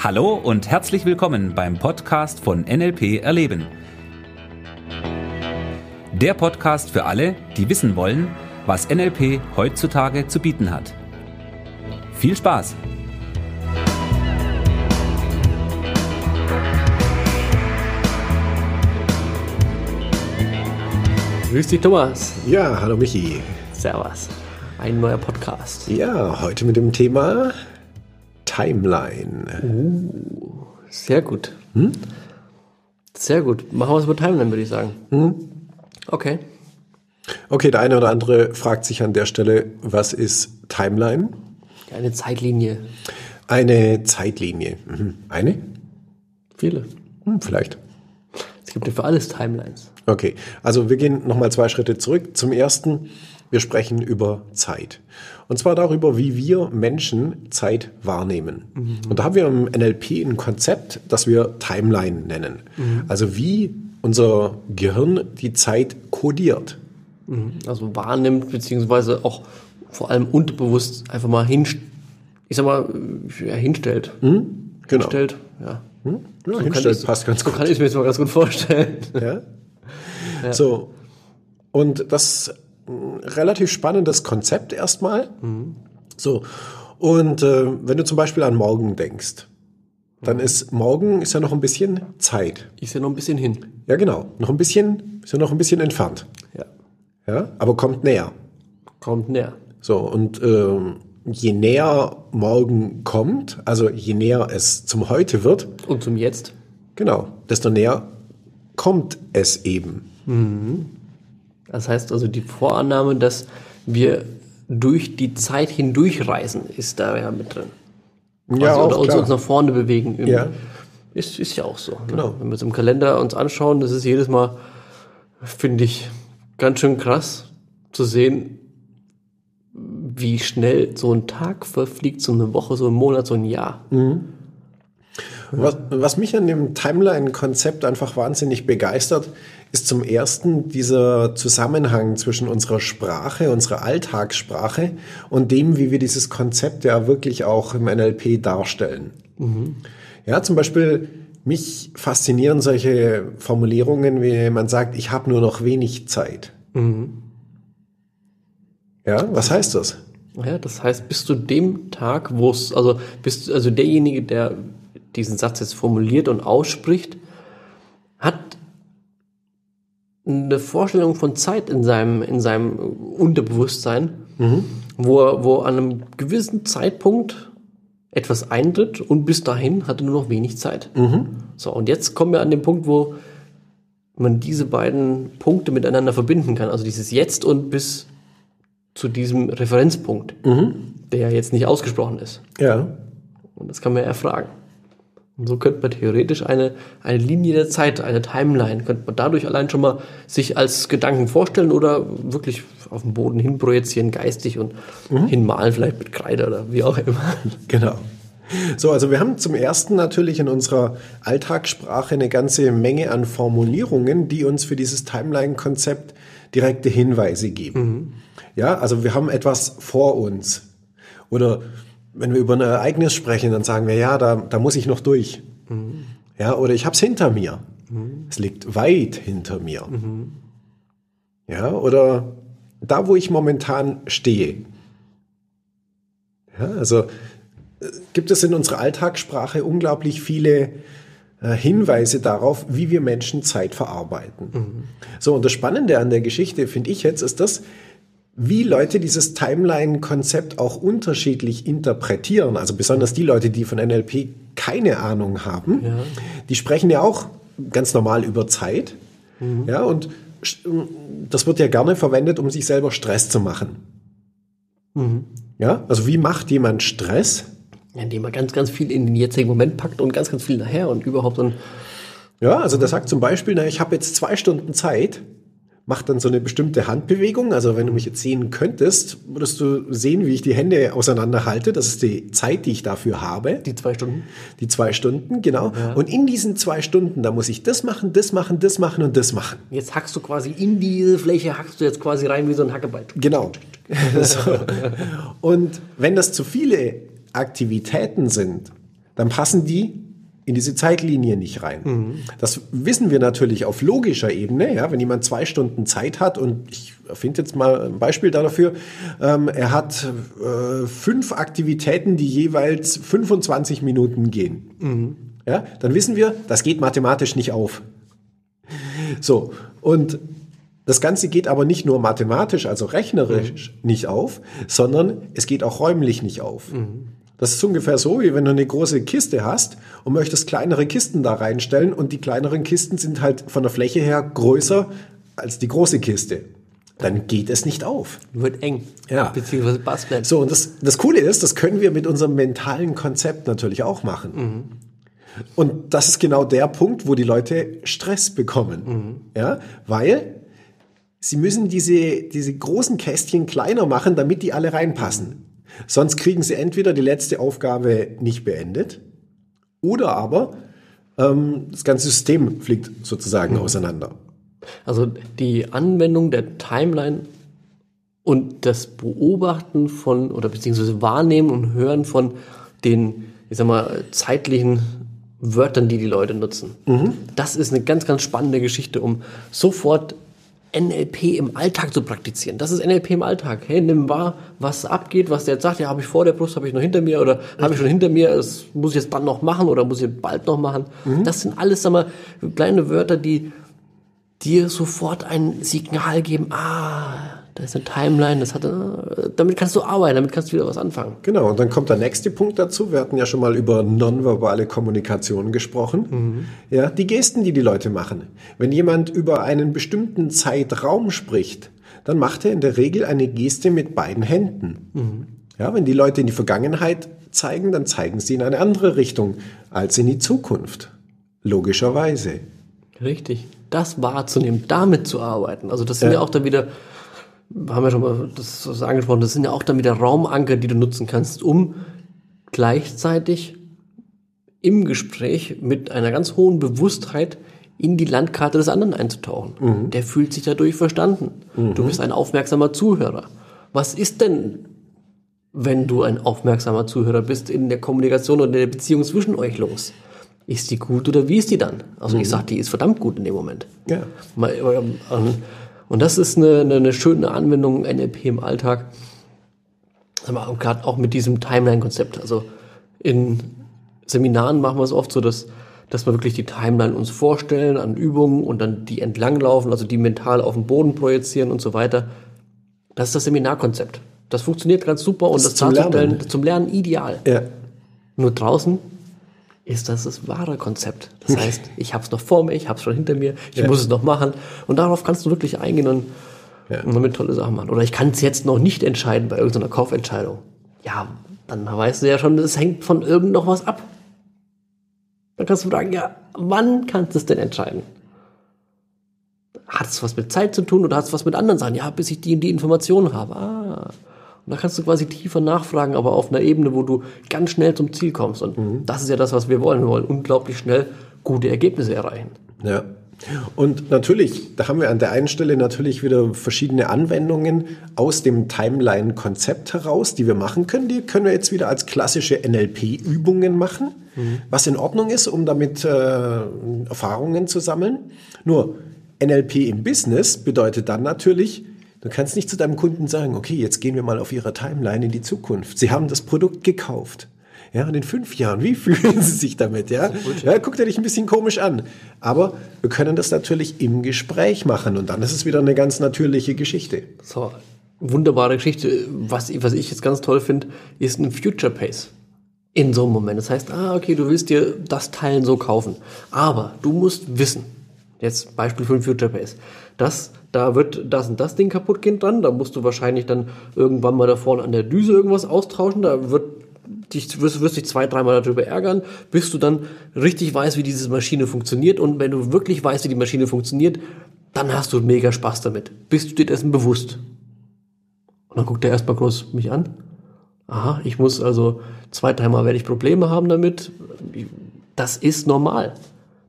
Hallo und herzlich willkommen beim Podcast von NLP Erleben. Der Podcast für alle, die wissen wollen, was NLP heutzutage zu bieten hat. Viel Spaß! Grüß dich, Thomas. Ja, hallo Michi. Servus. Ein neuer Podcast. Ja, heute mit dem Thema Timeline. Sehr gut. Sehr gut. Machen wir es über Timeline, würde ich sagen. Okay. Okay, der eine oder andere fragt sich an der Stelle, was ist Timeline? Eine Zeitlinie. Eine Zeitlinie. Mhm. Eine? Viele. Hm, vielleicht. Es gibt ja für alles Timelines. Okay, also wir gehen nochmal zwei Schritte zurück. Zum ersten, wir sprechen über Zeit. Und zwar darüber, wie wir Menschen Zeit wahrnehmen. Und da haben wir im NLP ein Konzept, das wir Timeline nennen. Also wie unser Gehirn die Zeit kodiert. Also wahrnimmt, beziehungsweise auch vor allem unterbewusst einfach mal hin, ich sag mal, ja, hinstellt. Genau. Hinstellt, ja. Ja, So hinstellt kann passt ganz So gut. kann ich mir jetzt mal ganz gut vorstellen. Ja? So. Und das relativ spannendes Konzept erstmal. So. Und äh, wenn du zum Beispiel an morgen denkst, dann ist morgen ist ja noch ein bisschen Zeit. Ich sehe noch ein bisschen hin. Ja, genau. Noch ein bisschen, ist ja noch ein bisschen entfernt. Ja. Ja, aber kommt näher. Kommt näher. So, und ähm, je näher morgen kommt, also je näher es zum Heute wird, Und zum Jetzt. genau, desto näher kommt es eben. Das heißt also, die Vorannahme, dass wir durch die Zeit hindurchreisen, ist da ja mit drin. Ja, also, auch oder uns, uns nach vorne bewegen. Im- Ja. Ist, ist ja auch so. Ne? Genau. Wenn wir es im Kalender uns anschauen, das ist jedes Mal, finde ich, ganz schön krass zu sehen, wie schnell so ein Tag verfliegt, so eine Woche, so ein Monat, so ein Jahr. Was, was mich an dem Timeline-Konzept einfach wahnsinnig begeistert, ist zum ersten dieser Zusammenhang zwischen unserer Sprache, unserer Alltagssprache und dem, wie wir dieses Konzept ja wirklich auch im NLP darstellen. Ja, zum Beispiel, mich faszinieren solche Formulierungen, wie man sagt, ich habe nur noch wenig Zeit. Ja, was heißt das? Ja, das heißt, bis zu dem Tag, wo es, also bist also derjenige, der diesen Satz jetzt formuliert und ausspricht, hat eine Vorstellung von Zeit in seinem, in seinem Unterbewusstsein, wo, er, wo an einem gewissen Zeitpunkt etwas eintritt und bis dahin hat er nur noch wenig Zeit. So, und jetzt kommen wir an den Punkt, wo man diese beiden Punkte miteinander verbinden kann. Also dieses Jetzt und bis zu diesem Referenzpunkt, der ja jetzt nicht ausgesprochen ist. Ja, Und das kann man ja erfragen. Und so könnte man theoretisch eine, eine Linie der Zeit, eine Timeline, könnte man dadurch allein schon mal sich als Gedanken vorstellen oder wirklich auf den Boden hin projizieren, geistig und hinmalen, vielleicht mit Kreide oder wie auch immer. Genau. So, also wir haben zum ersten natürlich in unserer Alltagssprache eine ganze Menge an Formulierungen, die uns für dieses Timeline-Konzept direkte Hinweise geben. Ja, also wir haben etwas vor uns. Oder wenn wir über ein Ereignis sprechen, dann sagen wir, ja, da, da muss ich noch durch. Ja, oder ich habe es hinter mir. Es liegt weit hinter mir. Ja, oder da, wo ich momentan stehe. Ja, also gibt es in unserer Alltagssprache unglaublich viele äh, Hinweise darauf, wie wir Menschen Zeit verarbeiten. So, und das Spannende an der Geschichte, finde ich jetzt, ist das, wie Leute dieses Timeline-Konzept auch unterschiedlich interpretieren. Also besonders die Leute, die von NLP keine Ahnung haben, die sprechen ja auch ganz normal über Zeit. Ja, und sch- das wird ja gerne verwendet, um sich selber Stress zu machen. Ja, also wie macht jemand Stress? Indem man ganz, ganz viel in den jetzigen Moment packt und ganz, ganz viel nachher und überhaupt und Ja, also der sagt zum Beispiel, na, ich habe jetzt zwei Stunden Zeit, macht dann so eine bestimmte Handbewegung. Also wenn du mich jetzt sehen könntest, würdest du sehen, wie ich die Hände auseinanderhalte. Das ist die Zeit, die ich dafür habe. die zwei Stunden. Die zwei Stunden, genau. Und in diesen zwei Stunden, da muss ich das machen, das machen, das machen und das machen. Jetzt hackst du quasi in diese Fläche, hackst du jetzt quasi rein wie so ein Hackeball. Genau. so. Und wenn das zu viele Aktivitäten sind, dann passen die in diese Zeitlinie nicht rein. Das wissen wir natürlich auf logischer Ebene. Ja, wenn jemand zwei Stunden Zeit hat und ich finde jetzt mal ein Beispiel dafür, ähm, er hat äh, fünf Aktivitäten, die jeweils 25 Minuten gehen. Ja, dann wissen wir, das geht mathematisch nicht auf. So, und das Ganze geht aber nicht nur mathematisch, also rechnerisch nicht auf, sondern es geht auch räumlich nicht auf. Das ist ungefähr so, wie wenn du eine große Kiste hast und möchtest kleinere Kisten da reinstellen und die kleineren Kisten sind halt von der Fläche her größer als die große Kiste. Dann geht es nicht auf. Wird eng. Ja. Beziehungsweise passt nicht. So, und das, das Coole ist, das können wir mit unserem mentalen Konzept natürlich auch machen. Und das ist genau der Punkt, wo die Leute Stress bekommen. Ja, weil sie müssen diese, diese großen Kästchen kleiner machen, damit die alle reinpassen. Sonst kriegen sie entweder die letzte Aufgabe nicht beendet oder aber ähm, das ganze System fliegt sozusagen auseinander. Also die Anwendung der Timeline und das Beobachten von oder beziehungsweise Wahrnehmen und Hören von den, ich sag mal, zeitlichen Wörtern, die die Leute nutzen. Das ist eine ganz, ganz spannende Geschichte, um sofort NLP im Alltag zu praktizieren. Das ist NLP im Alltag. Hey, nimm wahr, was abgeht, was der jetzt sagt. Ja, habe ich vor der Brust, habe ich noch hinter mir oder habe ich schon hinter mir, das muss ich jetzt bald noch machen oder muss ich bald noch machen. Das sind alles, sag mal, kleine Wörter, die dir sofort ein Signal geben. Ah, da ist eine Timeline, das hat, äh, damit kannst du arbeiten, damit kannst du wieder was anfangen. Genau, und dann kommt der nächste Punkt dazu. Wir hatten ja schon mal über nonverbale Kommunikation gesprochen. Ja, die Gesten, die die Leute machen. Wenn jemand über einen bestimmten Zeitraum spricht, dann macht er in der Regel eine Geste mit beiden Händen. Ja, wenn die Leute in die Vergangenheit zeigen, dann zeigen sie in eine andere Richtung als in die Zukunft. Logischerweise. Richtig. Das wahrzunehmen, damit zu arbeiten. Also das sind ja, Ja. auch dann wieder, haben wir schon mal das, angesprochen, das sind ja auch dann wieder Raumanker, die du nutzen kannst, um gleichzeitig im Gespräch mit einer ganz hohen Bewusstheit in die Landkarte des anderen einzutauchen. Der fühlt sich dadurch verstanden. Du bist ein aufmerksamer Zuhörer. Was ist denn, wenn du ein aufmerksamer Zuhörer bist, in der Kommunikation und in der Beziehung zwischen euch los? Ist die gut oder wie ist die dann? Also ich sag, die ist verdammt gut in dem Moment. Ja. Mal, ähm, Und das ist eine, eine, eine schöne Anwendung NLP im Alltag. Gerade auch mit diesem Timeline-Konzept. Also in Seminaren machen wir es oft so, dass, dass wir wirklich die Timeline uns vorstellen an Übungen und dann die entlanglaufen, also die mental auf den Boden projizieren und so weiter. Das ist das Seminarkonzept. Das funktioniert ganz super und Das das, zum darzustellen Lernen. zum Lernen ideal. Ja. Nur draußen ist das das wahre Konzept. Das heißt, ich habe es noch vor mir, ich habe es schon hinter mir, ich Ja. muss es noch machen. Und darauf kannst du wirklich eingehen und, Ja. und damit tolle Sachen machen. Oder ich kann es jetzt noch nicht entscheiden bei irgendeiner Kaufentscheidung. Ja, dann weißt du ja schon, es hängt von irgend noch was ab. Dann kannst du fragen, ja, wann kannst du es denn entscheiden? Hat es was mit Zeit zu tun oder hat es was mit anderen Sachen? Ja, bis ich die und die Informationen habe. Ah. Und da kannst du quasi tiefer nachfragen, aber auf einer Ebene, wo du ganz schnell zum Ziel kommst. Und das ist ja das, was wir wollen. Wir wollen unglaublich schnell gute Ergebnisse erreichen. Ja. Und natürlich, da haben wir an der einen Stelle natürlich wieder verschiedene Anwendungen aus dem Timeline-Konzept heraus, die wir machen können. Die können wir jetzt wieder als klassische NLP-Übungen machen, was in Ordnung ist, um damit äh, Erfahrungen zu sammeln. Nur NLP im Business bedeutet dann natürlich, du kannst nicht zu deinem Kunden sagen, okay, jetzt gehen wir mal auf ihrer Timeline in die Zukunft. Sie haben das Produkt gekauft. Ja, und in fünf Jahren, wie fühlen Sie sich damit? Ja, ja guckt er dich ein bisschen komisch an. Aber wir können das natürlich im Gespräch machen und dann ist es wieder eine ganz natürliche Geschichte. So, wunderbare Geschichte. Was, was ich jetzt ganz toll finde, ist ein Future Pace. In so einem Moment. Das heißt, ah, okay, du willst dir das Teilen so kaufen. Aber du musst wissen, jetzt Beispiel für ein Future Pace, dass da wird das und das Ding kaputt gehen dran, da musst du wahrscheinlich dann irgendwann mal da vorne an der Düse irgendwas austauschen, da wird dich, wirst, wirst dich zwei, dreimal darüber ärgern, bis du dann richtig weißt, wie diese Maschine funktioniert und wenn du wirklich weißt, wie die Maschine funktioniert, dann hast du mega Spaß damit. Bist du dir dessen bewusst? Und dann guckt er erstmal groß mich an. Aha, ich muss also zwei, dreimal werde ich Probleme haben damit. Das ist normal.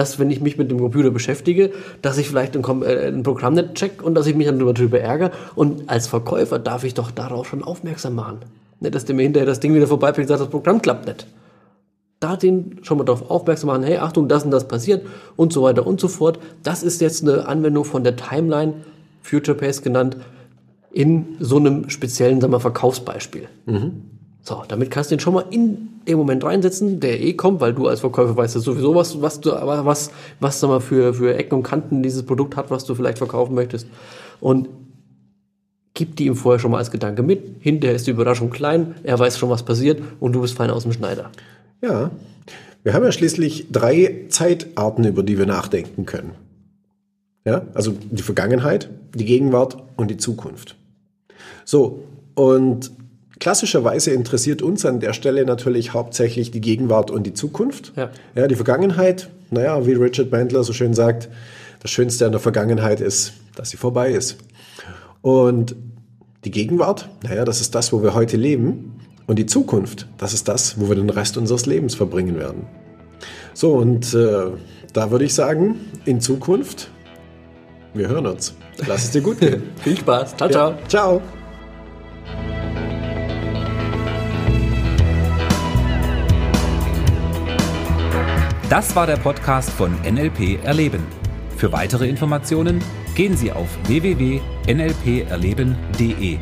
Dass, wenn ich mich mit dem Computer beschäftige, dass ich vielleicht ein, äh, ein Programm nicht check und dass ich mich dann darüber, ärgere. Und als Verkäufer darf ich doch darauf schon aufmerksam machen. Nicht, dass der mir hinterher das Ding wieder vorbeibringt und sagt, das Programm klappt nicht. da den schon mal darauf aufmerksam machen, hey, Achtung, das und das passiert und so weiter und so fort. Das ist jetzt eine Anwendung von der Timeline, Future Pace genannt, in so einem speziellen, sagen wir, Verkaufsbeispiel. Mhm. So, damit kannst du den schon mal in den Moment reinsetzen, der eh kommt, weil du als Verkäufer weißt ja sowieso, was, was du, was, was sag mal, für, für Ecken und Kanten dieses Produkt hat, was du vielleicht verkaufen möchtest. Und gib die ihm vorher schon mal als Gedanke mit. Hinterher ist die Überraschung klein, er weiß schon, was passiert und du bist fein aus dem Schneider. Ja. Wir haben ja schließlich drei Zeitarten, über die wir nachdenken können. Ja, also die Vergangenheit, die Gegenwart und die Zukunft. So, und klassischerweise interessiert uns an der Stelle natürlich hauptsächlich die Gegenwart und die Zukunft. Ja. ja, die Vergangenheit, naja, wie Richard Bandler so schön sagt, das Schönste an der Vergangenheit ist, dass sie vorbei ist. Und die Gegenwart, naja, das ist das, wo wir heute leben. Und die Zukunft, das ist das, wo wir den Rest unseres Lebens verbringen werden. So, und äh, da würde ich sagen, in Zukunft, wir hören uns. Lass es dir gut gehen. Viel Spaß. Ciao, ciao. Ja, ciao. Das war der Podcast von NLP Erleben. Für weitere Informationen gehen Sie auf www.nlperleben.de.